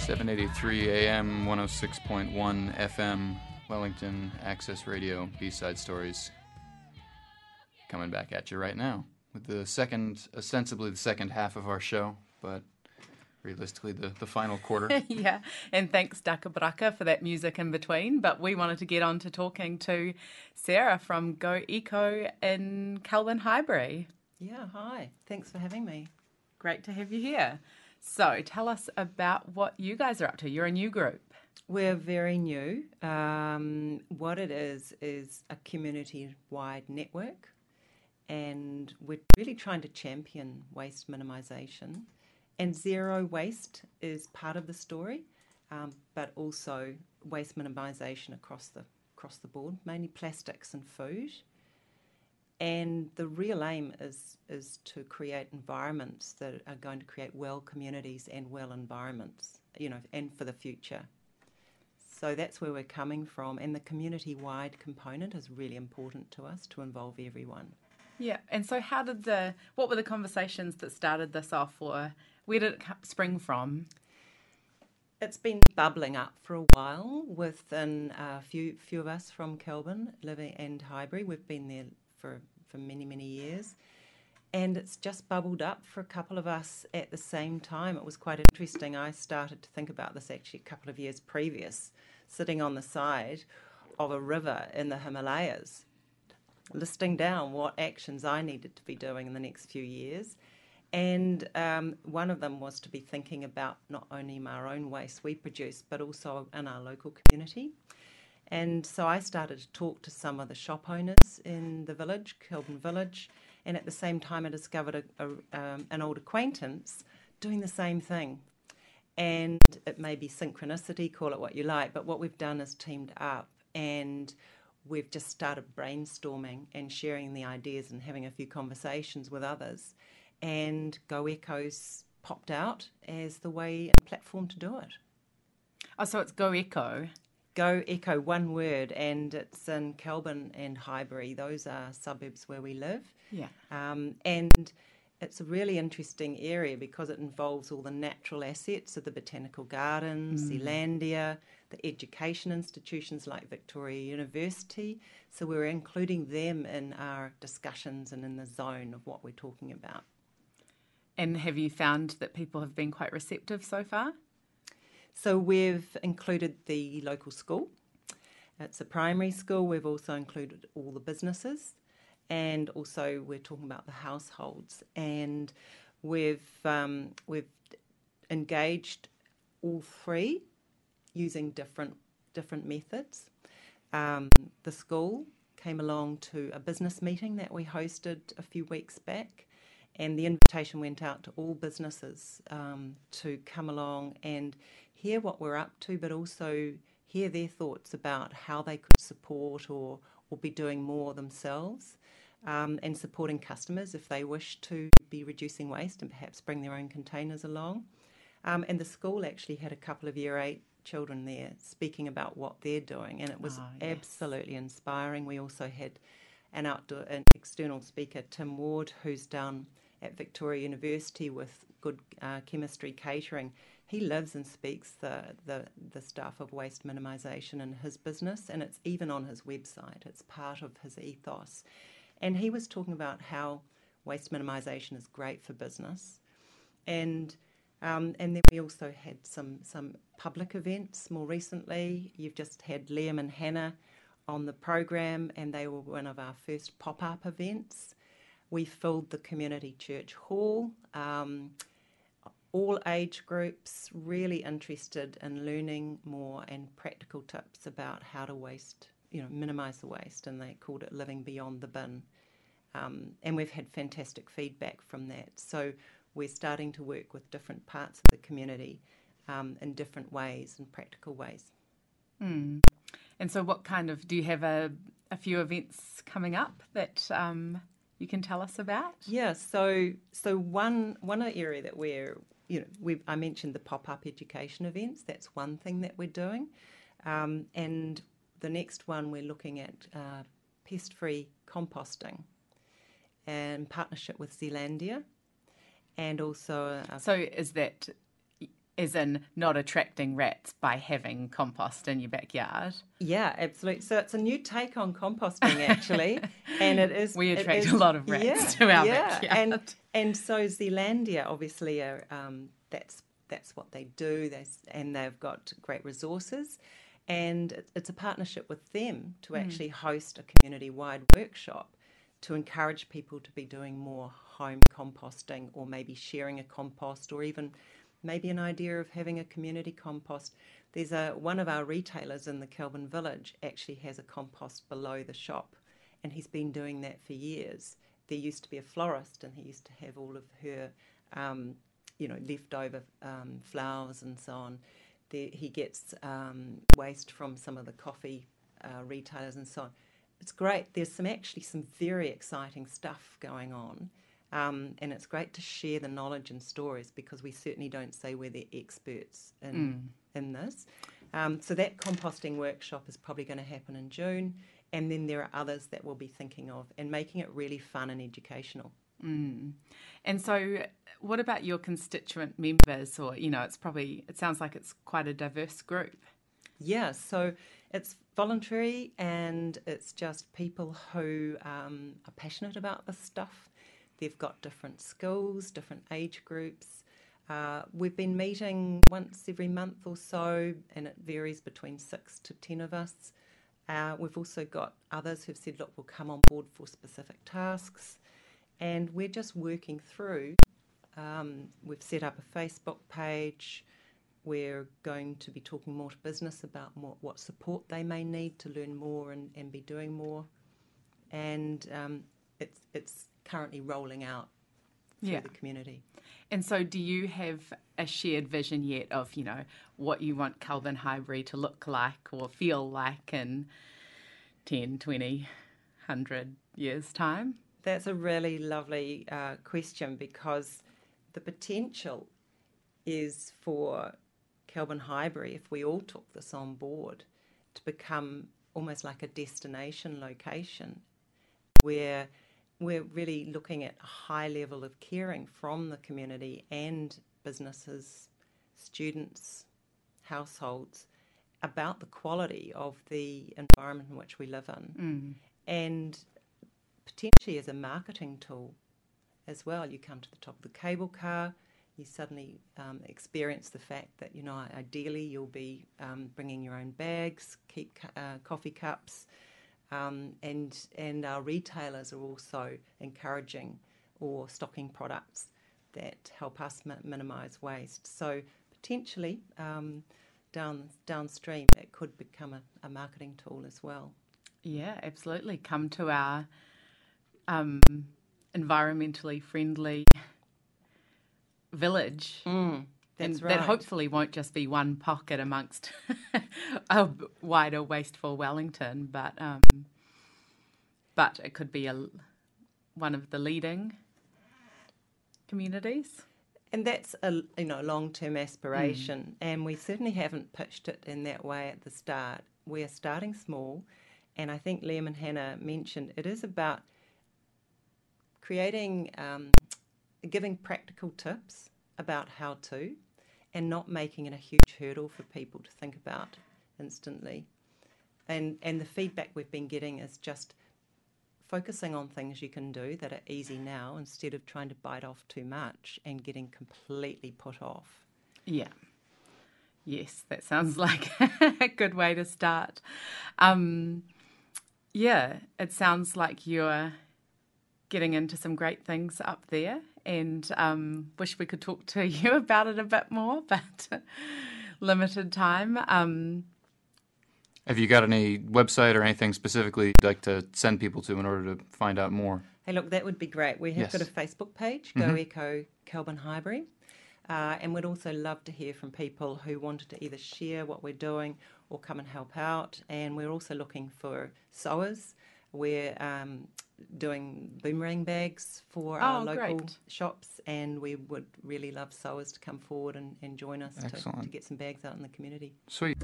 783 AM, 106.1 FM, Wellington Access Radio, B-side stories. Coming back at you right now with the second, ostensibly the second half of our show, but realistically the, the final quarter. yeah, and thanks DakhaBrakha for that music in between. But we wanted to get on to talking to Sarah from Go Eco in Kelburn Highbury. Yeah, hi. Thanks for having me. Great to have you here. So tell us about what you guys are up to. You're a new group. We're very new. Um, what it is is a community wide network, and we're really trying to champion waste minimisation. And zero waste is part of the story, um, but also waste minimisation across the across the board, mainly plastics and food. And the real aim is is to create environments that are going to create well communities and well environments, you know, and for the future. So that's where we're coming from, and the community wide component is really important to us to involve everyone. Yeah, and so how did the what were the conversations that started this off, or where did it spring from? It's been bubbling up for a while within a few few of us from Kelburn living and Highbury. We've been there for, for many, many years. And it's just bubbled up for a couple of us at the same time. It was quite interesting. I started to think about this actually a couple of years previous, sitting on the side of a river in the Himalayas, listing down what actions I needed to be doing in the next few years. And um, one of them was to be thinking about not only our own waste we produce, but also in our local community. And so I started to talk to some of the shop owners in the village, Kelburn Village, and at the same time I discovered a, a, um, an old acquaintance doing the same thing. And it may be synchronicity, call it what you like, but what we've done is teamed up and we've just started brainstorming and sharing the ideas and having a few conversations with others. And Go Eco's popped out as the way and platform to do it. Oh, so it's Go Eco. Go Eco, one word, and it's in Kelburn and Highbury. Those are suburbs where we live. Yeah. Um, and it's a really interesting area because it involves all the natural assets of the botanical gardens, mm. Zealandia, the education institutions like Victoria University. So we're including them in our discussions and in the zone of what we're talking about. And have you found that people have been quite receptive so far? So we've included the local school. It's a primary school. We've also included all the businesses, and also we're talking about the households. And we've um, we've engaged all three using different different methods. Um, the school came along to a business meeting that we hosted a few weeks back, and the invitation went out to all businesses um, to come along and hear what we're up to, but also hear their thoughts about how they could support or, or be doing more themselves. Um, and supporting customers if they wish to be reducing waste and perhaps bring their own containers along. Um, and the school actually had a couple of year eight children there speaking about what they're doing, and it was oh, yes. absolutely inspiring. We also had an outdoor, an external speaker, Tim Ward, who's down at Victoria University with good uh, chemistry catering he lives and speaks the, the, the stuff of waste minimisation in his business, and it's even on his website. It's part of his ethos. And he was talking about how waste minimisation is great for business. And um, and then we also had some some public events more recently. You've just had Liam and Hannah on the program, and they were one of our first pop up events. We filled the community church hall. Um, all age groups really interested in learning more and practical tips about how to waste, you know, minimise the waste, and they called it living beyond the bin. Um, and we've had fantastic feedback from that. So we're starting to work with different parts of the community um, in different ways and practical ways. Mm. And so, what kind of do you have a, a few events coming up that um, you can tell us about? Yeah, so so one one area that we're you know, we I mentioned the pop up education events. That's one thing that we're doing, um, and the next one we're looking at uh, pest free composting, and partnership with Zealandia, and also. Uh, so is that as in not attracting rats by having compost in your backyard. Yeah, absolutely. So it's a new take on composting, actually, and it is. We attract is- a lot of rats yeah, to our yeah. backyard. and and so Zealandia, obviously, are, um, that's that's what they do. They and they've got great resources, and it's a partnership with them to Hmm. actually host a community-wide workshop to encourage people to be doing more home composting, or maybe sharing a compost, or even maybe an idea of having a community compost. There's a one of our retailers in the Kelburn Village actually has a compost below the shop, and he's been doing that for years. There used to be a florist, and he used to have all of her, um, you know, leftover um, flowers and so on. There, he gets um, waste from some of the coffee uh, retailers and so on. It's great. There's some actually some very exciting stuff going on. Um, and it's great to share the knowledge and stories because we certainly don't say we're the experts in in this. Um, so that composting workshop is probably going to happen in June, and then there are others that we'll be thinking of and making it really fun and educational. And so, what about your constituent members? Or, you know, it's probably, it sounds like it's quite a diverse group. Yeah, so it's voluntary and it's just people who um, are passionate about this stuff. They've got different skills, different age groups. Uh, we've been meeting once every month or so, and it varies between six to ten of us. Uh, we've also got others who've said, look, we'll come on board for specific tasks. And we're just working through. Um, we've set up a Facebook page. We're going to be talking more to business about more, what support they may need to learn more and, and be doing more. And um, it's, it's currently rolling out through Yeah. the community. And so, do you have a shared vision yet of, you know, what you want Kelburn Highbury to look like or feel like in 10, 20, 100 years' time? That's a really lovely uh, question because the potential is for Kelburn Highbury, if we all took this on board, to become almost like a destination location where we're really looking at a high level of caring from the community and businesses, students, households about the quality of the environment in which we live in. And potentially as a marketing tool as well. You come to the top of the cable car, you suddenly um, experience the fact that, you know, ideally you'll be um, bringing your own bags, keep uh, coffee cups, um, and, and our retailers are also encouraging or stocking products that help us mi- minimise waste. So potentially um, down downstream, it could become a, a marketing tool as well. Yeah, absolutely. Come to our um, environmentally friendly village. Mm, that's right. That hopefully won't just be one pocket amongst a wider wasteful Wellington, but um, but it could be a one of the leading communities. And that's a you know long term aspiration, and we certainly haven't pitched it in that way at the start. We're starting small, and I think Liam and Hannah mentioned it is about creating, um, giving practical tips about how to, and not making it a huge hurdle for people to think about instantly. And and the feedback we've been getting is just focusing on things you can do that are easy now instead of trying to bite off too much and getting completely put off. Yeah. Yes, that sounds like a good way to start. Um, yeah, it sounds like you're getting into some great things up there, and um, wish we could talk to you about it a bit more, but limited time. Um, Have you got any website or anything specifically you'd like to send people to in order to find out more? Hey, look, that would be great. We have Yes. got a Facebook page, Go Eco Kelburn Highbury. Uh, and we'd also love to hear from people who wanted to either share what we're doing or come and help out. And we're also looking for sewers. We're um, doing boomerang bags for our Oh, local great. shops, and we would really love sewers to come forward and, and join us to, to get some bags out in the community. Sweet.